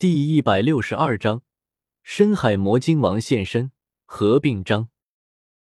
第一百六十二章深海魔鲸王现身合并章。